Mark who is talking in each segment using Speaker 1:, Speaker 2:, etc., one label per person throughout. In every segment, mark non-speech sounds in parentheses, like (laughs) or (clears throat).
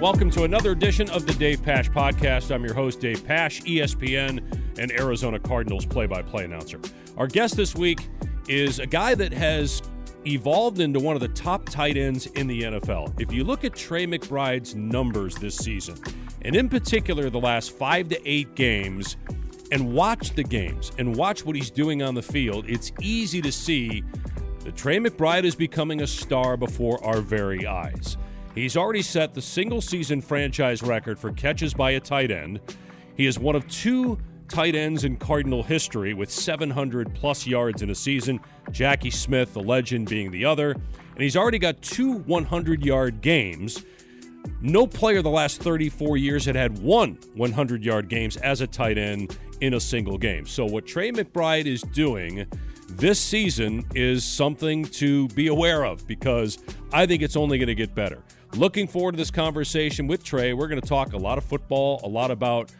Speaker 1: Welcome to another edition of the Dave Pasch Podcast. I'm your host, Dave Pasch, ESPN and Arizona Cardinals play by play announcer. Our guest this week is a guy that has evolved into one of the top tight ends in the NFL. If you look at Trey McBride's numbers this season, and in particular the last five to eight games, and watch the games and watch what he's doing on the field, it's easy to see that Trey McBride is becoming a star before our very eyes. He's already set the single season franchise record for catches by a tight end. He is one of two tight ends in Cardinal history with 700 plus yards in a season. Jackie Smith, the legend, being the other. And he's already got two 100 yard games. No player the last 34 years had had one 100 yard games as a tight end in a single game. So, what Trey McBride is doing this season is something to be aware of because I think it's only going to get better. Looking forward to this conversation with Trey. We're going to talk a lot of football, a lot about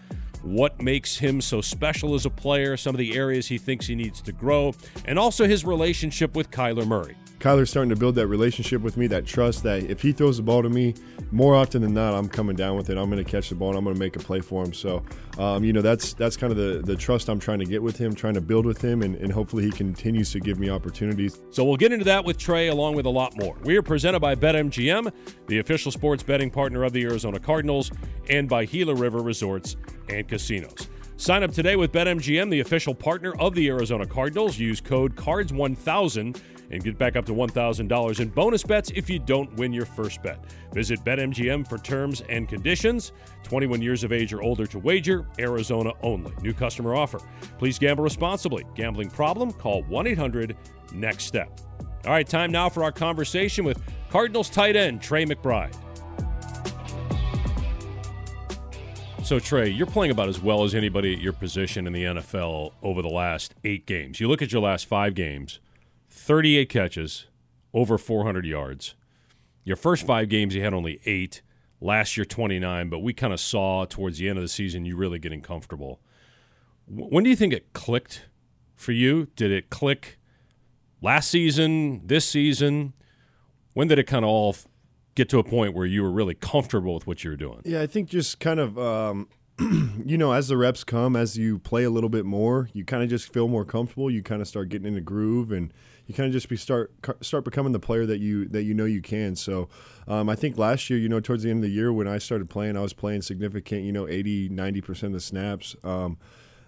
Speaker 1: what makes him so special as a player, some of the areas he thinks he needs to grow, and also his relationship with Kyler Murray.
Speaker 2: Kyler's starting to build that relationship with me, that trust that if he throws the ball to me, more often than not, I'm coming down with it. I'm going to catch the ball and I'm going to make a play for him. So, um, you know, that's that's kind of the, the trust I'm trying to get with him, trying to build with him, and, and hopefully he continues to give me opportunities.
Speaker 1: So we'll get into that with Trey along with a lot more. We are presented by BetMGM, the official sports betting partner of the Arizona Cardinals, and by Gila River Resorts and Casinos. Sign up today with BetMGM, the official partner of the Arizona Cardinals. Use code CARDS1000 and get back up to $1,000 in bonus bets if you don't win your first bet. Visit BetMGM for terms and conditions. 21 years of age or older to wager, Arizona only. New customer offer. Please gamble responsibly. Gambling problem? Call 1 800 NEXT STEP. All right, time now for our conversation with Cardinals tight end Trey McBride. So, Trey, you're playing about as well as anybody at your position in the NFL over the last eight games. You look at your last five games 38 catches, over 400 yards. Your first five games, you had only eight. Last year, 29, but we kind of saw towards the end of the season you really getting comfortable. When do you think it clicked for you? Did it click last season, this season? When did it kind of all get to a point where you were really comfortable with what you were doing?
Speaker 2: Yeah, I think just kind of, um, (clears throat) you know, as the reps come, as you play a little bit more, you kind of just feel more comfortable. You kind of start getting in a groove, and you kind of just be start start becoming the player that you that you know you can. So, um, I think last year, you know, towards the end of the year when I started playing, I was playing significant, you know, 80, 90 percent of the snaps. Um,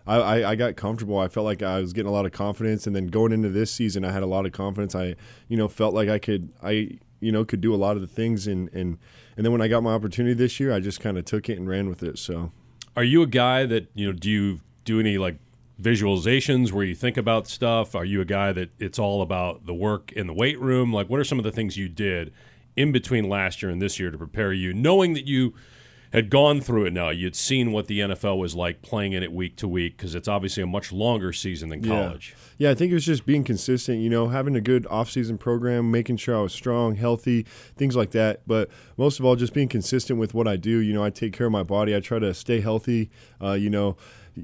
Speaker 2: I, I, I, got comfortable. I felt like I was getting a lot of confidence, and then going into this season, I had a lot of confidence. I, you know, felt like I could, I, you know, could do a lot of the things, and and and then when I got my opportunity this year, I just kind of took it and ran with it. So,
Speaker 1: are you a guy that you know? Do you do any like visualizations where you think about stuff? Are you a guy that it's all about the work in the weight room? Like, what are some of the things you did in between last year and this year to prepare you, knowing that you had gone through it now. You'd seen what the NFL was like playing in it week to week because it's obviously a much longer season than college.
Speaker 2: Yeah. yeah, I think it was just being consistent, you know, having a good off-season program, making sure I was strong, healthy, things like that. But most of all, just being consistent with what I do. You know, I take care of my body. I try to stay healthy, uh, you know,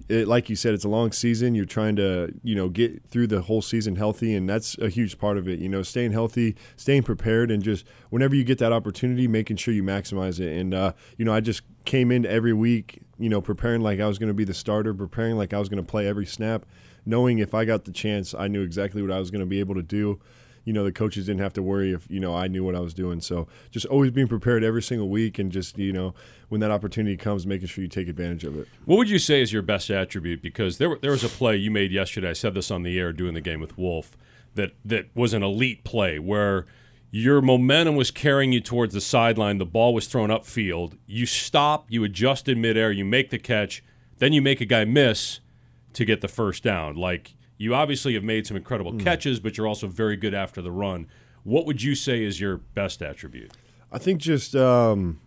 Speaker 2: it, like you said, it's a long season. You're trying to, you know, get through the whole season healthy, and that's a huge part of it. You know, staying healthy, staying prepared, and just whenever you get that opportunity, making sure you maximize it. And uh, you know, I just came into every week, you know, preparing like I was going to be the starter, preparing like I was going to play every snap, knowing if I got the chance, I knew exactly what I was going to be able to do you know the coaches didn't have to worry if you know I knew what I was doing. So just always being prepared every single week, and just you know when that opportunity comes, making sure you take advantage of it.
Speaker 1: What would you say is your best attribute? Because there there was a play you made yesterday. I said this on the air doing the game with Wolf that that was an elite play where your momentum was carrying you towards the sideline. The ball was thrown upfield. You stop, you adjust in midair, you make the catch, then you make a guy miss to get the first down. Like you obviously have made some incredible mm. catches, but you're also very good after the run. What would you say is your best attribute?
Speaker 2: I think just, um,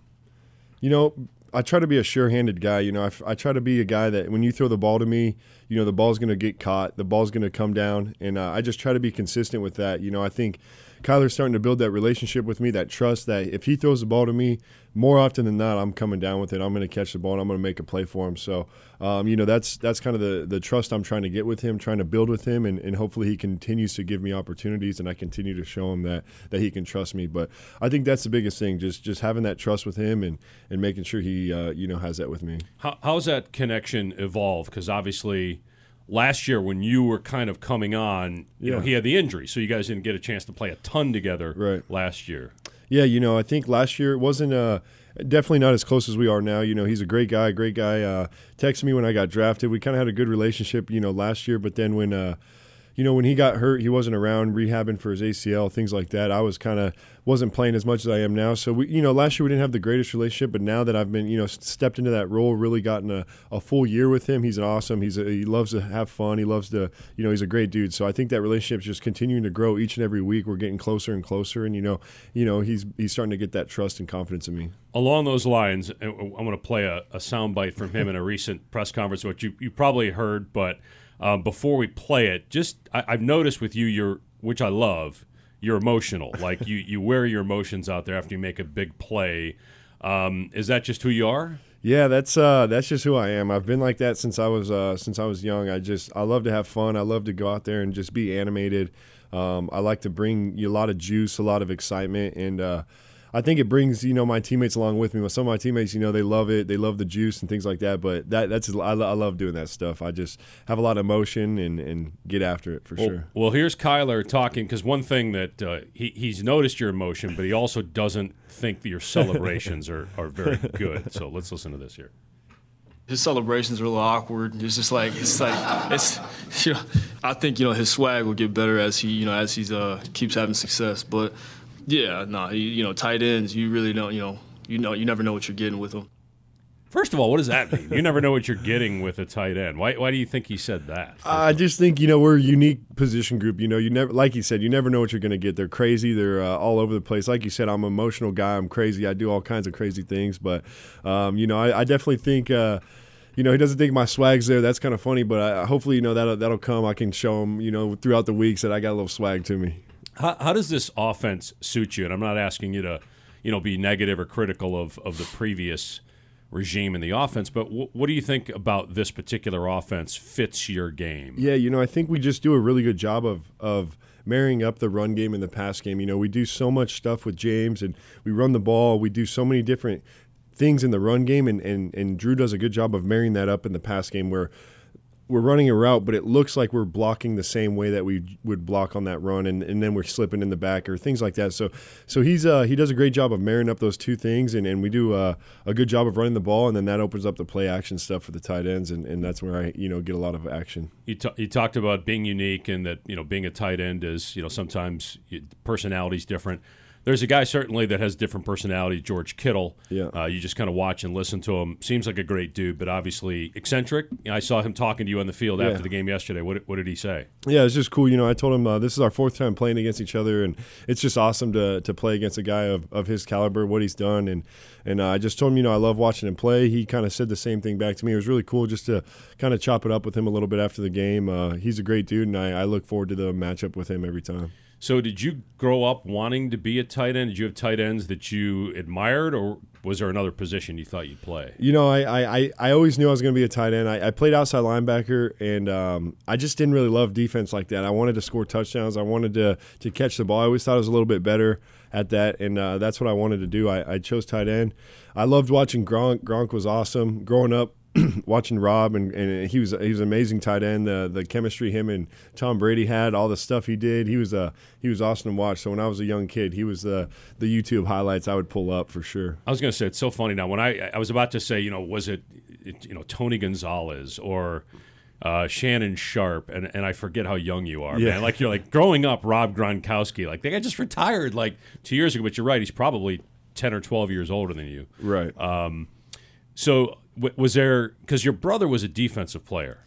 Speaker 2: you know, I try to be a sure-handed guy. You know, I, I, try to be a guy that when you throw the ball to me, you know, the ball's going to get caught, the ball's going to come down, and uh, I just try to be consistent with that. You know, I think, Kyler's starting to build that relationship with me, that trust that if he throws the ball to me, more often than not, I'm coming down with it. I'm going to catch the ball and I'm going to make a play for him. So, um, you know, that's that's kind of the the trust I'm trying to get with him, trying to build with him, and, and hopefully he continues to give me opportunities and I continue to show him that that he can trust me. But I think that's the biggest thing, just just having that trust with him and and making sure he uh, you know has that with me.
Speaker 1: How, how's that connection evolved? Because obviously last year when you were kind of coming on, you
Speaker 2: Yeah.
Speaker 1: know, he had the injury, so you guys didn't get a chance to play a ton together
Speaker 2: Right.
Speaker 1: last year.
Speaker 2: Yeah, you know, I think last year it wasn't uh, definitely not as close as we are now. You know, he's a great guy, great guy. Uh, texted me when I got drafted. We kind of had a good relationship, you know, last year. But then when, uh, you know, when he got hurt, he wasn't around rehabbing for his ACL, things like that. I was kind of wasn't playing as much as I am now. So we, you know, last year we didn't have the greatest relationship, but now that I've been, you know, stepped into that role, really gotten a, a full year with him. He's an awesome. He's a, he loves to have fun. He loves to, you know, he's a great dude. So I think that relationship's just continuing to grow each and every week. We're getting closer and closer, and you know, you know, he's he's starting to get that trust and confidence in me.
Speaker 1: Along those lines, I'm going to play a, a soundbite from him (laughs) in a recent press conference, which you, you probably heard. But um, before we play it, just I, I've noticed with you, you're which I love, you're emotional. (laughs) like you you wear your emotions out there after you make a big play. Um, is that just who you are?
Speaker 2: Yeah, that's uh, that's just who I am. I've been like that since I was uh, since I was young. I just I love to have fun. I love to go out there and just be animated. Um, I like to bring you a lot of juice, a lot of excitement, and uh, I think it brings you know my teammates along with me. With some of my teammates, you know, they love it. They love the juice and things like that. But that that's I, I love doing that stuff. I just have a lot of emotion and and get after it for
Speaker 1: Well,
Speaker 2: sure.
Speaker 1: well, here's Kyler talking because one thing that uh, he, he's noticed your emotion, but he also doesn't think that your celebrations are, are very good. So let's listen to this here.
Speaker 3: his celebrations are a little awkward. It's just like it's like it's (laughs) you know I think you know his swag will get better as he you know as he's uh keeps having success. But yeah, no, he, you know tight ends you really don't you know you know you never know what you're getting with them.
Speaker 1: First of all, what does that mean? You never know what you're getting with a tight end. Why, why do you think he said that?
Speaker 2: I just think you know we're a unique position group. You know, you never like you said, you never know what you're going to get. They're crazy. They're uh, all over the place. Like you said, I'm an emotional guy. I'm crazy. I do all kinds of crazy things. But um, you know, I, I definitely think. Uh, you know, he doesn't think my swag's there. That's kind of funny, but I, hopefully, you know, that'll, that'll come. I can show him, you know, throughout the weeks that I got a little swag to me.
Speaker 1: How, how does this offense suit you? And I'm not asking you to, you know, be negative or critical of, of the previous regime in the offense, but w- what do you think about this particular offense fits your game?
Speaker 2: Yeah, you know, I think we just do a really good job of of marrying up the run game and the pass game. You know, we do so much stuff with James and we run the ball. We do so many different things in the run game and, and, and Drew does a good job of marrying that up in the pass game where we're running a route, but it looks like we're blocking the same way that we would block on that run, and, and then we're slipping in the back or things like that. So, so he's uh, he does a great job of marrying up those two things, and, and we do uh, a good job of running the ball, and then that opens up the play action stuff for the tight ends, and, and that's where I you know get a lot of action.
Speaker 1: You, t- you talked about being unique and that you know being a tight end is you know sometimes personality is different. There's a guy certainly that has different personality, George Kittle.
Speaker 2: Yeah.
Speaker 1: Uh, you just kind of watch and listen to him. Seems like a great dude, but obviously eccentric. I saw him talking to you on the field
Speaker 2: Yeah.
Speaker 1: after the game yesterday. What, what did he say?
Speaker 2: Yeah, it's just cool. You know, I told him uh, this is our fourth time playing against each other, and it's just awesome to, to play against a guy of, of his caliber, what he's done, and and uh, I just told him, you know, I love watching him play. He kind of said the same thing back to me. It was really cool just to kind of chop it up with him a little bit after the game. Uh, he's a great dude, and I, I look forward to the matchup with him every time.
Speaker 1: So, did you grow up wanting to be a tight end? Did you have tight ends that you admired, or was there another position you thought you'd play?
Speaker 2: You know, I I, I, always knew I was going to be a tight end. I, I played outside linebacker, and um, I just didn't really love defense like that. I wanted to score touchdowns. I wanted to to catch the ball. I always thought I was a little bit better at that, and uh, that's what I wanted to do. I, I chose tight end. I loved watching Gronk. Gronk was awesome. Growing up, (clears throat) watching Rob, and, and he was he was an amazing tight end. The the chemistry him and Tom Brady had, all the stuff he did, he was uh, he was awesome to watch. So when I was a young kid, he was the the YouTube highlights I would pull up for sure.
Speaker 1: I was going to say it's so funny now. When I I was about to say, you know, was it, it you know Tony Gonzalez or uh, Shannon Sharpe, and and I forget how young you are,
Speaker 2: Yeah.
Speaker 1: man. Like you're like growing up, Rob Gronkowski. Like the guy just retired like two years ago. But you're right, he's probably ten or twelve years older than you.
Speaker 2: Right.
Speaker 1: Uh, So w- was there because your brother was a defensive player?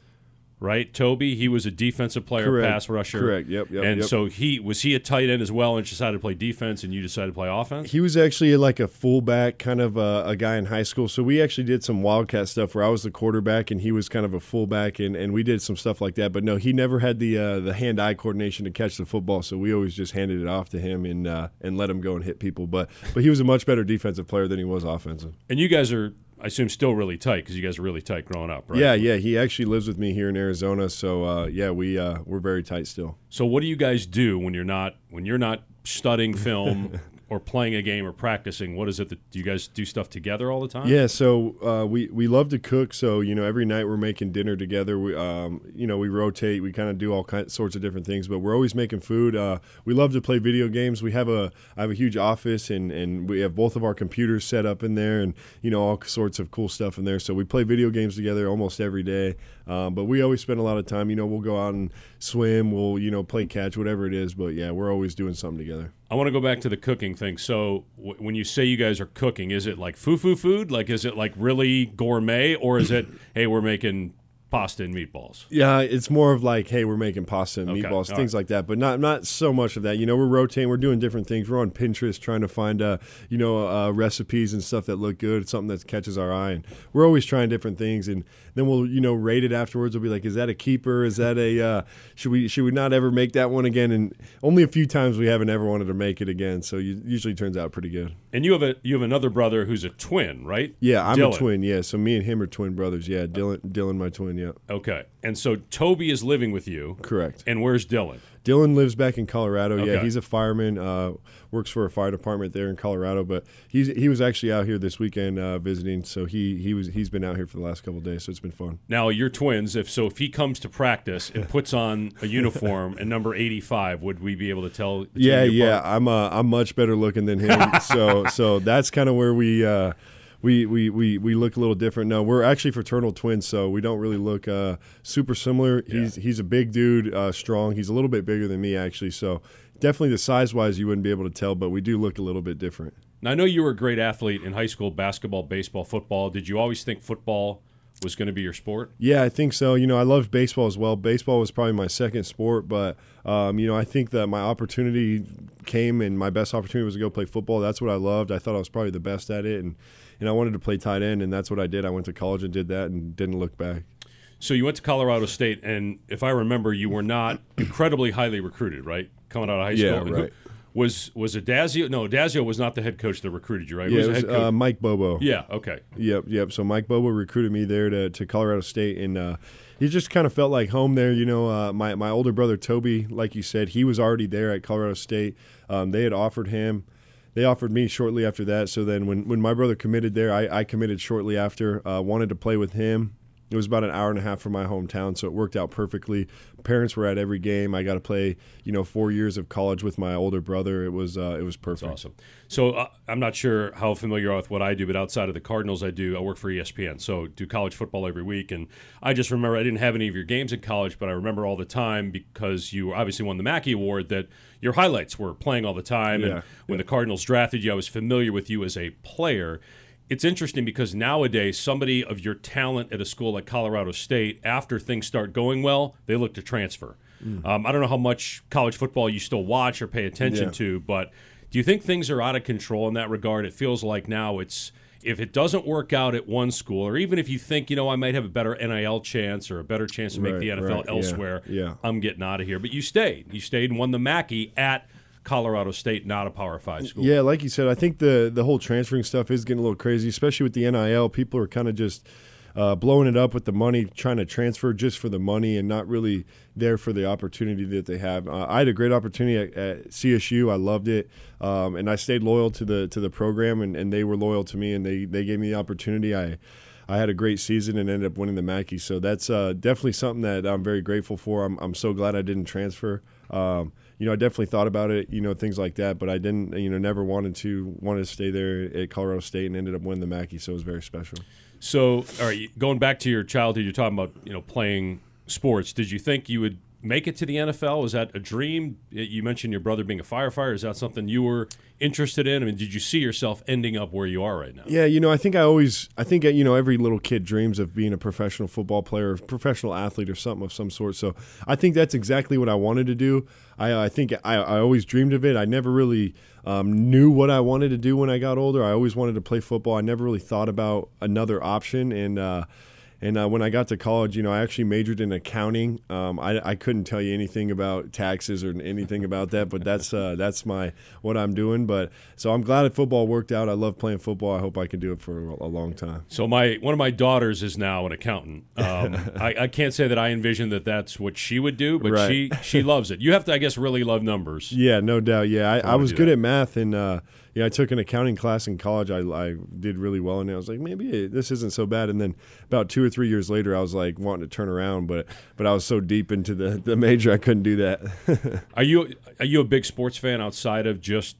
Speaker 1: right? Toby, he was a defensive player,
Speaker 2: Correct.
Speaker 1: pass rusher.
Speaker 2: Correct. Yep, yep,
Speaker 1: And
Speaker 2: yep.
Speaker 1: so he was he a tight end as well, and decided to play defense, and you decided to play offense.
Speaker 2: He was actually like a fullback, kind of a, a guy in high school. So we actually did some wildcat stuff where I was the quarterback and he was kind of a fullback, and, and we did some stuff like that. But no, he never had the uh, the hand eye coordination to catch the football, so we always just handed it off to him and uh, and let him go and hit people. But but he was a much better defensive player than he was offensive.
Speaker 1: and you guys are, I assume, still really tight because you guys are really tight growing up, right?
Speaker 2: Yeah, yeah. He actually lives with me here in Arizona, so uh, yeah, we uh, we're very tight still.
Speaker 1: So what do you guys do when you're not when you're not studying film (laughs) or playing a game or practicing? What is it that do you guys do stuff together all the time?
Speaker 2: Yeah, so uh, we we love to cook. So you know, every night we're making dinner together. We um, you know we rotate. We kind of do all kinds sorts of different things, but we're always making food. Uh, we love to play video games. We have a I have a huge office, and and we have both of our computers set up in there, and you know all sorts of cool stuff in there. So we play video games together almost every day. Um, but we always spend a lot of time. You know, we'll go out and swim. We'll you know play catch, whatever it is. But yeah, we're always doing something together.
Speaker 1: I want to go back to the cooking thing. So w- when you say you guys are cooking, is it like foo foo food? Like is it like really gourmet, or is it hey we're making pasta and meatballs?
Speaker 2: Yeah, it's more of like, hey, we're making pasta and
Speaker 1: Okay,
Speaker 2: meatballs,
Speaker 1: all
Speaker 2: things like that, but not not so much of that. You know, we're rotating, we're doing different things. We're on Pinterest trying to find, uh, you know, uh, recipes and stuff that look good, something that catches our eye, and we're always trying different things. And then we'll, you know, rate it afterwards. We'll be like, is that a keeper? Is that a uh, should we should we not ever make that one again? And only a few times we haven't ever wanted to make it again, so you, usually turns out pretty good.
Speaker 1: And you have a you have another brother who's a twin, right?
Speaker 2: Yeah, I'm
Speaker 1: Dylan.
Speaker 2: a twin. Yeah, so me and him are twin brothers. Yeah, Dylan, Dylan, my twin. Yeah,
Speaker 1: Okay. And so Toby is living with you.
Speaker 2: correct.
Speaker 1: And where's Dylan?
Speaker 2: Dylan lives back in Colorado. Yeah, he's a fireman. Uh, works for a fire department there in Colorado. But he's he was actually out here this weekend uh, visiting. So he he was he's been out here for the last couple of days. So it's been fun.
Speaker 1: Now you're twins. If so, if he comes to practice and puts on a uniform and number 85, would we be able to tell?
Speaker 2: Yeah, yeah.
Speaker 1: apart?
Speaker 2: I'm uh, I'm much better looking than him. (laughs) so so that's kind of where we. We, we, we, we look a little different. No, we're actually fraternal twins, so we don't really look uh, super similar. He's he's a big dude, uh, strong. He's a little bit bigger than me actually, so definitely the size wise you wouldn't be able to tell, but we do look a little bit different.
Speaker 1: Now I know you were a great athlete in high school, basketball, baseball, football. Did you always think football was going to be your sport?
Speaker 2: Yeah, I think so. You know, I loved baseball as well. Baseball was probably my second sport, but um, you know, I think that my opportunity came, and my best opportunity was to go play football. That's what I loved. I thought I was probably the best at it, and and I wanted to play tight end, and that's what I did. I went to college and did that, and didn't look back.
Speaker 1: So you went to Colorado State, and if I remember, you were not (coughs) incredibly highly recruited, right? Coming out of high school. Who-
Speaker 2: right.
Speaker 1: Was was it Dazio? No, Dazio was not the head coach that recruited you, right?
Speaker 2: Yeah, was
Speaker 1: head coach?
Speaker 2: uh, Mike Bobo.
Speaker 1: yeah. Okay.
Speaker 2: Yep, yep. So Mike Bobo recruited me there to, to Colorado State, and uh, he just kind of felt like home there. You know, uh, my my older brother Toby, like you said, he was already there at Colorado State. Um, they had offered him. They offered me shortly after that. So then, when, when my brother committed there, I, I committed shortly after. Uh, wanted to play with him. It was about an hour and a half from my hometown, so it worked out perfectly. Parents were at every game. I got to play, you know, four years of college with my older brother. It was uh, it was perfect.
Speaker 1: Awesome. So uh, I'm not sure how familiar you are with what I do, but outside of the Cardinals, I do. I work for ESPN, so do college football every week. And I just remember I didn't have any of your games in college, but I remember all the time because you obviously won the Mackey Award that your highlights were playing all the time.
Speaker 2: Yeah.
Speaker 1: And when the Cardinals drafted you, I was familiar with you as a player. It's interesting because nowadays somebody of your talent at a school like Colorado State, after things start going well, they look to transfer. Um, I don't know how much college football you still watch or pay attention
Speaker 2: Yeah.
Speaker 1: to, but do you think things are out of control in that regard? It feels like now it's if it doesn't work out at one school, or even if you think you know I might have a better NIL chance or a better chance to make
Speaker 2: Right,
Speaker 1: the NFL
Speaker 2: right, yeah,
Speaker 1: elsewhere,
Speaker 2: yeah.
Speaker 1: I'm getting out of here. But you stayed, you stayed and won the Mackey at Colorado State, not a Power Five school.
Speaker 2: Yeah, like you said, I think the the whole transferring stuff is getting a little crazy, especially with the NIL. People are kind of just uh, blowing it up with the money, trying to transfer just for the money, and not really there for the opportunity that they have. Uh, I had a great opportunity at, at CSU. I loved it, um, and I stayed loyal to the to the program, and, and they were loyal to me, and they they gave me the opportunity. I I had a great season and ended up winning the Mackey. So that's uh, definitely something that I'm very grateful for. I'm, I'm so glad I didn't transfer. Um, you know, I definitely thought about it, you know, things like that, but I didn't, you know, never wanted to wanted to stay there at Colorado State and ended up winning the Mackey. So it was very special.
Speaker 1: So, all right, going back to your childhood, you're talking about you know playing sports. Did you think you would make it to the NFL? Was that a dream? You mentioned your brother being a firefighter. Is that something you were interested in? I mean, did you see yourself ending up where you are right now?
Speaker 2: Yeah, you know, I think I always, I think you know, every little kid dreams of being a professional football player, or professional athlete, or something of some sort. So I think that's exactly what I wanted to do. I, I think I, I always dreamed of it. I never really um, knew what I wanted to do when I got older. I always wanted to play football. I never really thought about another option, and uh, and uh, when I got to college, you know, I actually majored in accounting. Um, I, I, couldn't tell you anything about taxes or anything about that, but that's uh, that's my what I'm doing. But so I'm glad that football worked out. I love playing football. I hope I can do it for a long time.
Speaker 1: So my one of my daughters is now an accountant. Um, (laughs) I, I, can't say that I envision that that's what she would do, but right. she she loves it. You have to, I guess, really love numbers.
Speaker 2: Yeah, no doubt. Yeah, I, I was good that. at math and. Uh, yeah, I took an accounting class in college. I, I did really well in it. I was like, maybe this isn't so bad. And then about two or three years later, I was like wanting to turn around, but but I was so deep into the, the major, I couldn't do that. (laughs)
Speaker 1: are you are you a big sports fan outside of just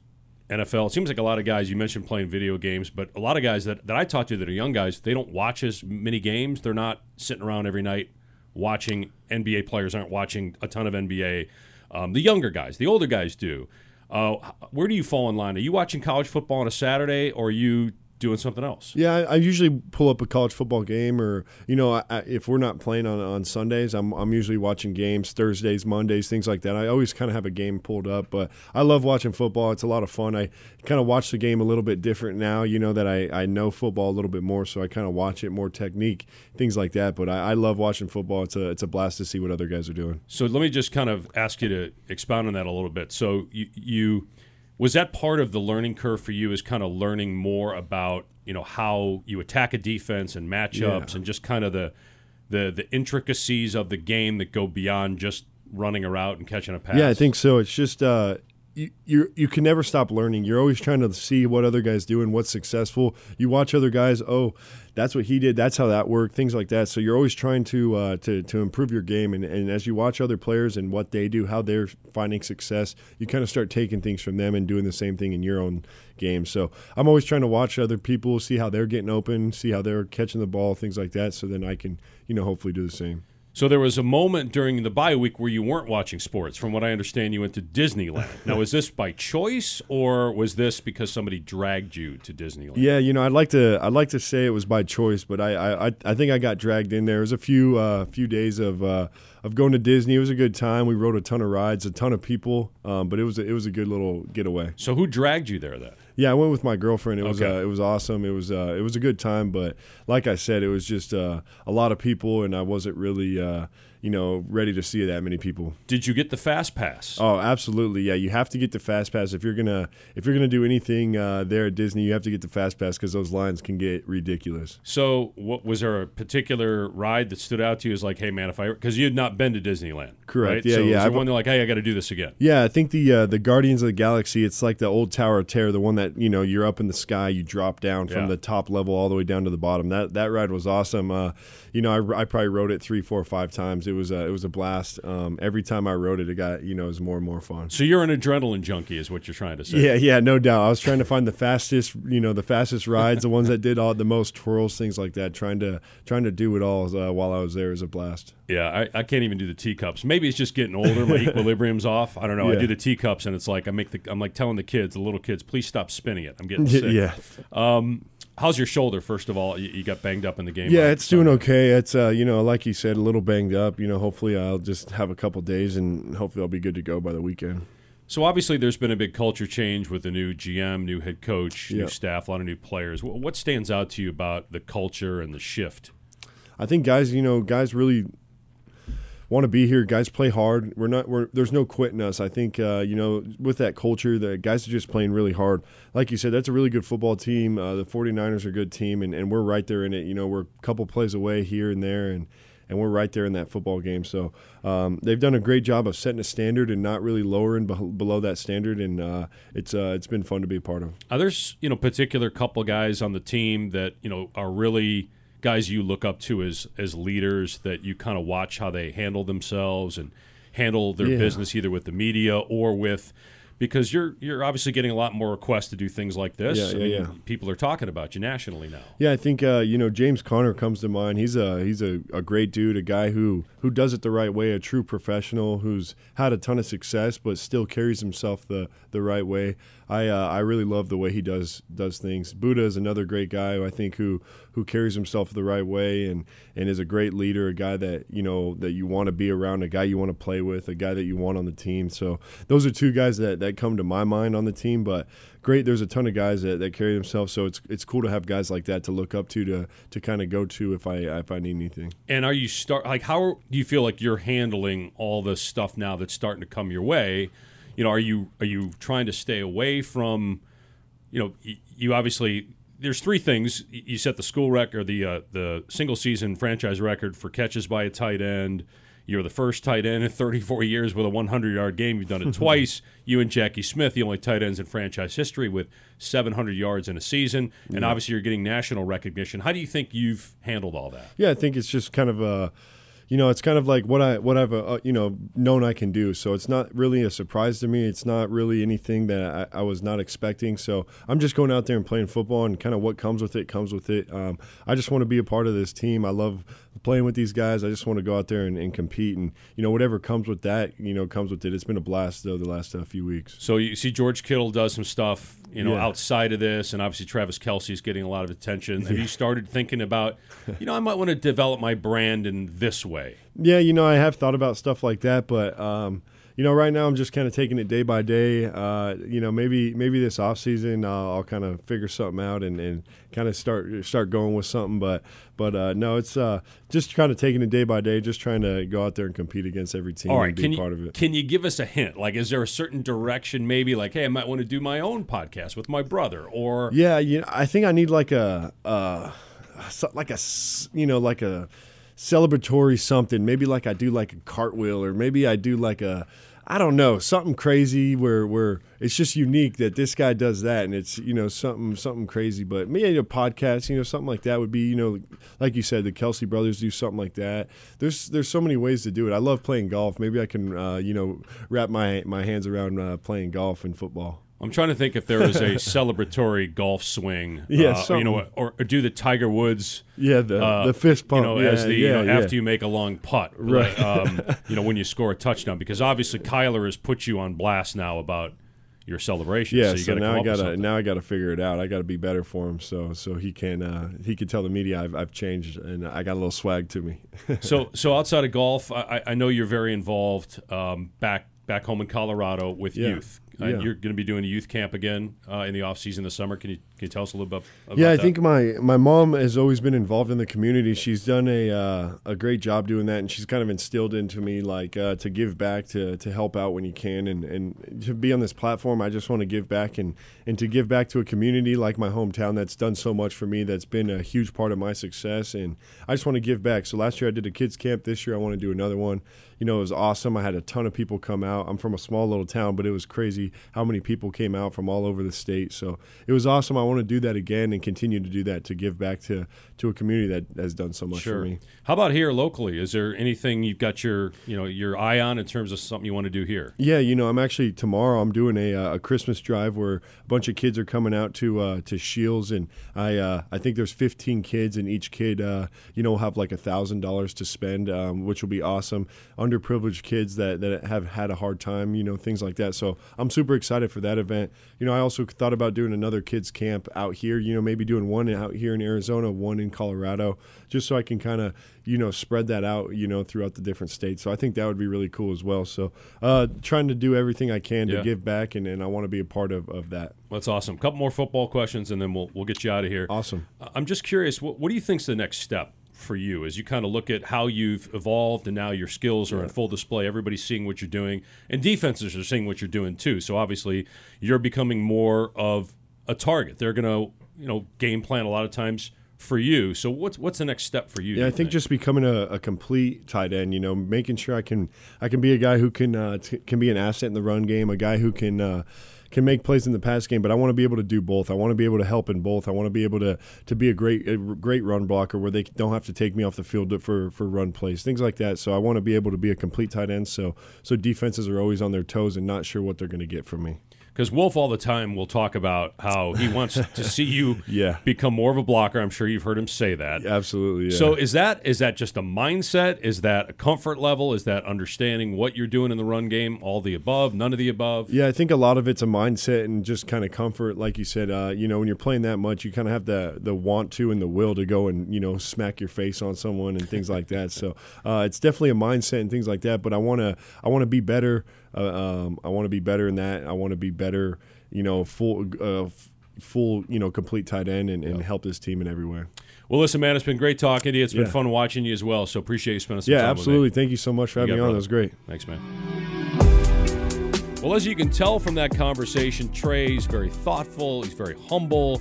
Speaker 1: NFL? It seems like a lot of guys. You mentioned playing video games, but a lot of guys that, that I talk to that are young guys, they don't watch as many games. They're not sitting around every night watching NBA players. Aren't watching a ton of NBA. Um, the younger guys, the older guys do. Uh, where do you fall in line? Are you watching college football on a Saturday, or are you doing something else?
Speaker 2: Yeah, I, I, usually pull up a college football game, or you know, I, if we're not playing on on Sundays, I'm I'm usually watching games Thursdays, Mondays, things like that. I always kind of have a game pulled up, but I love watching football. It's a lot of fun. I kind of watch the game a little bit different now. You know that I I know football a little bit more, so I kind of watch it more technique, things like that. But I, I love watching football. It's a it's a blast to see what other guys are doing.
Speaker 1: So let me just kind of ask you to expound on that a little bit. So you you was that part of the learning curve for you is kind of learning more about you know how you attack a defense and matchups yeah. and just kind of the the the intricacies of the game that go beyond just running a route and catching a pass
Speaker 2: yeah i think so it's just uh you, you you can never stop learning. You're always trying to see what other guys do and what's successful. You watch other guys. Oh, that's what he did. That's how that worked. Things like that. So you're always trying to uh, to to improve your game. And, and as you watch other players and what they do, how they're finding success, you kind of start taking things from them and doing the same thing in your own game. So I'm always trying to watch other people, see how they're getting open, see how they're catching the ball, things like that. So then I can you know hopefully do the same.
Speaker 1: So there was a moment during the bye week where you weren't watching sports. From what I understand, you went to Disneyland. (laughs) now, was this by choice, or was this because somebody dragged you to Disneyland?
Speaker 2: Yeah, you know, I'd like to, I'd like to say it was by choice, but I, I, I think I got dragged in there. It was a few, uh, few days of, uh, of going to Disney. It was a good time. We rode a ton of rides, a ton of people, um, but it was, a, it was a good little getaway.
Speaker 1: So who dragged you there then?
Speaker 2: Yeah, I went with my girlfriend. It was okay. uh, it was awesome. It was uh, it was a good time, but like I said, it was just uh, a lot of people, and I wasn't really uh, you know, ready to see that many people.
Speaker 1: Did you get the fast pass?
Speaker 2: Oh, absolutely. Yeah, you have to get the fast pass if you're gonna if you're gonna do anything uh, there at Disney. You have to get the fast pass because those lines can get ridiculous.
Speaker 1: So, what was there a particular ride that stood out to you as like, hey man, if I because you had not been to Disneyland,
Speaker 2: correct?
Speaker 1: Right?
Speaker 2: Yeah,
Speaker 1: so
Speaker 2: yeah.
Speaker 1: Was one like, hey, I got to do this again.
Speaker 2: Yeah, I think the uh, the Guardians of the Galaxy. It's like the old Tower of Terror, the one that you know you're up in the sky, you drop down from yeah. the top level all the way down to the bottom. That that ride was awesome. Uh, you know, I, I probably rode it three, four, five times. It was a, it was a blast. Um, every time I wrote it, it got you know, it was more and more fun.
Speaker 1: So you're an adrenaline junkie, is what you're trying to say?
Speaker 2: Yeah, yeah, no doubt. I was trying to find the fastest, you know, the fastest rides, the ones that did all the most twirls, things like that. Trying to trying to do it all uh, while I was there is a blast.
Speaker 1: Yeah, I, I can't even do the teacups. Maybe it's just getting older. My (laughs) equilibrium's off. I don't know. Yeah. I do the teacups, and it's like I make the I'm like telling the kids, the little kids, please stop spinning it. I'm getting (laughs) sick.
Speaker 2: Yeah. Um,
Speaker 1: How's your shoulder? First of all, you, got banged up in the game.
Speaker 2: Yeah, it's doing okay. It's uh, you know, like you said, a little banged up. You know, hopefully I'll just have a couple days, and hopefully I'll be good to go by the weekend.
Speaker 1: So obviously, there's been a big culture change with the new GM, new head coach, yep. new staff, a lot of new players. What stands out to you about the culture and the shift?
Speaker 2: I think guys, you know, guys really want to be here. Guys play hard. We're not. We're, there's no quitting us. I think uh, you know with that culture, the guys are just playing really hard. Like you said, that's a really good football team. Uh, the 49ers are a good team, and, and we're right there in it. You know, we're a couple plays away here and there, and and we're right there in that football game. So um, they've done a great job of setting a standard and not really lowering below that standard, and uh, it's uh, it's been fun to be a part of.
Speaker 1: Are there's you know particular couple guys on the team that you know are really guys you look up to as as leaders that you kind of watch how they handle themselves and handle their yeah. business either with the media or with because you're you're obviously getting a lot more requests to do things like this.
Speaker 2: Yeah,
Speaker 1: I
Speaker 2: yeah,
Speaker 1: mean,
Speaker 2: yeah.
Speaker 1: People are talking about you nationally now.
Speaker 2: Yeah, I think uh, you know James Conner comes to mind. He's a he's a, a great dude, a guy who who does it the right way, a true professional who's had a ton of success, but still carries himself the the right way. I uh, I really love the way he does does things. Budda is another great guy who I think who who carries himself the right way and and is a great leader, a guy that you know that you want to be around, a guy you want to play with, a guy that you want on the team. So those are two guys that, that come to my mind on the team. But great, there's a ton of guys that, that carry themselves. So it's it's cool to have guys like that to look up to to to kind of go to if I if I need anything.
Speaker 1: And are you start like how do you feel like you're handling all this stuff now that's starting to come your way? You know, are you are you trying to stay away from, you know, you obviously there's three things you set the school record or the uh, the single season franchise record for catches by a tight end. You're the first tight end in 34 years with a 100 yard game. You've done it (laughs) twice. You and Jackie Smith, the only tight ends in franchise history with 700 yards in a season. And obviously, you're getting national recognition. How do you think you've handled all that?
Speaker 2: Yeah, I think it's just kind of a, you know, it's kind of like what I what I've uh, you know known I can do. So it's not really a surprise to me. It's not really anything that I, I was not expecting. So I'm just going out there and playing football, and kind of what comes with it comes with it. Um, I just want to be a part of this team. I love playing with these guys. I just want to go out there and, and compete, and you know whatever comes with that, you know, comes with it. It's been a blast though the last uh, few weeks.
Speaker 1: So you see George Kittle does some stuff, you know,
Speaker 2: Yeah.
Speaker 1: outside of this, and obviously Travis Kelce is getting a lot of attention. Have you started thinking about, you know, I might want to develop my brand in this way?
Speaker 2: Yeah, you know, I have thought about stuff like that, but um, you know, right now I'm just kind of taking it day by day. Uh, you know, maybe maybe this off season uh, I'll kind of figure something out and, and kind of start start going with something. But but uh, no, it's uh, just kind of taking it day by day, just trying to go out there and compete against every team
Speaker 1: All right,
Speaker 2: and be
Speaker 1: can
Speaker 2: part
Speaker 1: you
Speaker 2: of it.
Speaker 1: can you give us a hint? Like, is there a certain direction? Maybe like, hey, I might want to do my own podcast with my brother, or
Speaker 2: Yeah, you know, I think I need like a uh, like a you know like a celebratory something. Maybe like I do like a cartwheel, or maybe I do like a I don't know something crazy where where it's just unique that this guy does that, and it's you know something something crazy. But maybe a podcast, you know, something like that would be you know like you said, the Kelce brothers do something like that. There's there's so many ways to do it. I love playing golf. Maybe I can uh, you know wrap my my hands around uh, playing golf and football.
Speaker 1: I'm trying to think if there is a (laughs) celebratory golf swing.
Speaker 2: Yeah,
Speaker 1: uh, you know, or, or do the Tiger Woods.
Speaker 2: Yeah, the
Speaker 1: uh,
Speaker 2: the fist pump.
Speaker 1: You know,
Speaker 2: yeah,
Speaker 1: as the
Speaker 2: yeah,
Speaker 1: you know,
Speaker 2: yeah.
Speaker 1: after you make a long putt, (laughs)
Speaker 2: Right.
Speaker 1: Um, you know, when you score a touchdown, because obviously Kyler has put you on blast now about your celebration.
Speaker 2: Yeah,
Speaker 1: so,
Speaker 2: so, now
Speaker 1: come
Speaker 2: I gotta now I gotta figure it out. I gotta be better for him, so so he can uh, he can tell the media I've, I've changed and I got a little swag to me. (laughs)
Speaker 1: so so outside of golf, I, I- I know you're very involved um, back back home in Colorado with
Speaker 2: Yeah.
Speaker 1: youth. Uh,
Speaker 2: Yeah.
Speaker 1: You're going to be doing a youth camp again uh, in the off season this summer. Can you can you tell us a little bit about that?
Speaker 2: yeah, I
Speaker 1: that?
Speaker 2: think my my mom has always been involved in the community. She's done a uh, a great job doing that, and she's kind of instilled into me like uh, to give back, to to help out when you can, and and to be on this platform. I just want to give back and and to give back to a community like my hometown that's done so much for me. That's been a huge part of my success, and I just want to give back. So last year I did a kids camp. This year I want to do another one. You know, it was awesome. I had a ton of people come out. I'm from a small little town, but it was crazy how many people came out from all over the state. So it was awesome. I want to do that again and continue to do that to give back to to a community that has done so much
Speaker 1: Sure.
Speaker 2: for me.
Speaker 1: How about here locally? Is there anything you've got your you know your eye on in terms of something you want to do here?
Speaker 2: Yeah, you know, I'm actually tomorrow. I'm doing a, uh, a Christmas drive where a bunch of kids are coming out to uh, to Shields, and I uh, I think there's 15 kids, and each kid, uh, you know, will have like a thousand dollars to spend, um, which will be awesome. Underprivileged kids that, that have had a hard time, you know, things like that. So I'm super excited for that event. You know, I also thought about doing another kids camp out here. You know, maybe doing one out here in Arizona, one in Colorado, just so I can kind of you know spread that out, you know, throughout the different states. So I think that would be really cool as well. So uh, trying to do everything I can
Speaker 1: Yeah.
Speaker 2: to give back, and, and I want to be a part of, of that.
Speaker 1: That's awesome. couple more football questions, and then we'll we'll get you out of here.
Speaker 2: Awesome.
Speaker 1: I'm just curious, what, what do you think's the next step for you as you kind of look at how you've evolved and now your skills are in full display? Everybody's seeing what you're doing, and defenses are seeing what you're doing too. So obviously, you're becoming more of a target. They're going to, you know, game plan a lot of times for you. So what's what's the next step for you?
Speaker 2: Yeah, I think just becoming a, a complete tight end. You know, making sure I can I can be a guy who can uh, t- can be an asset in the run game, a guy who can. Uh, can make plays in the pass game, but I want to be able to do both. I want to be able to help in both. I want to be able to to be a great a great run blocker where they don't have to take me off the field for for run plays, things like that. So I want to be able to be a complete tight end. So so defenses are always on their toes and not sure what they're going to get from me
Speaker 1: because Wolf all the time will talk about how he wants to (laughs) see you
Speaker 2: yeah.
Speaker 1: become more of a blocker. I'm sure you've heard him say that.
Speaker 2: Absolutely. Yeah.
Speaker 1: So is that is that just a mindset? Is that a comfort level? Is that understanding what you're doing in the run game? All the above? None of the above?
Speaker 2: Yeah, I think a lot of it's a mindset and just kind of comfort. Like you said, uh, you know, when you're playing that much, you kind of have the the want to and the will to go and you know smack your face on someone and things like that. So uh, it's definitely a mindset and things like that. But I want to I want to be better uh, um, I want to be better in that. I want to be better, you know, full, uh, full, you know, complete tight end and, and help this team in every way.
Speaker 1: Well, listen, man, it's been great talking to you. It's been fun watching you as well. So appreciate you spending some
Speaker 2: yeah,
Speaker 1: time.
Speaker 2: Yeah, absolutely. Thank you so much for you having me on. That was great.
Speaker 1: Thanks, man. Well, as you can tell from that conversation, Trey's very thoughtful. He's very humble,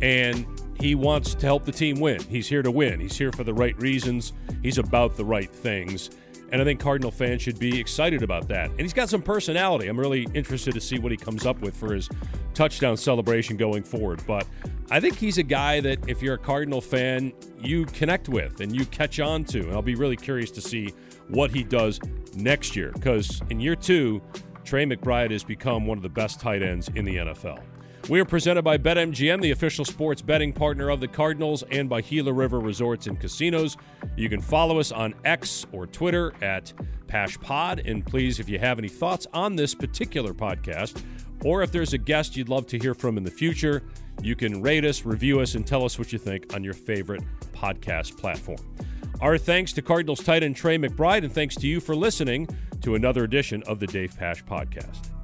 Speaker 1: and he wants to help the team win. He's here to win. He's here for the right reasons. He's about the right things. And I think Cardinal fans should be excited about that. And he's got some personality. I'm really interested to see what he comes up with for his touchdown celebration going forward. But I think he's a guy that if you're a Cardinal fan, you connect with and you catch on to. And I'll be really curious to see what he does next year because in year two, Trey McBride has become one of the best tight ends in the NFL. We are presented by BetMGM, the official sports betting partner of the Cardinals, and by Gila River Resorts and Casinos. You can follow us on X or Twitter at PaschPod. And please, if you have any thoughts on this particular podcast, or if there's a guest you'd love to hear from in the future, you can rate us, review us, and tell us what you think on your favorite podcast platform. Our thanks to Cardinals tight end Trey McBride, and thanks to you for listening to another edition of the Dave Pasch Podcast.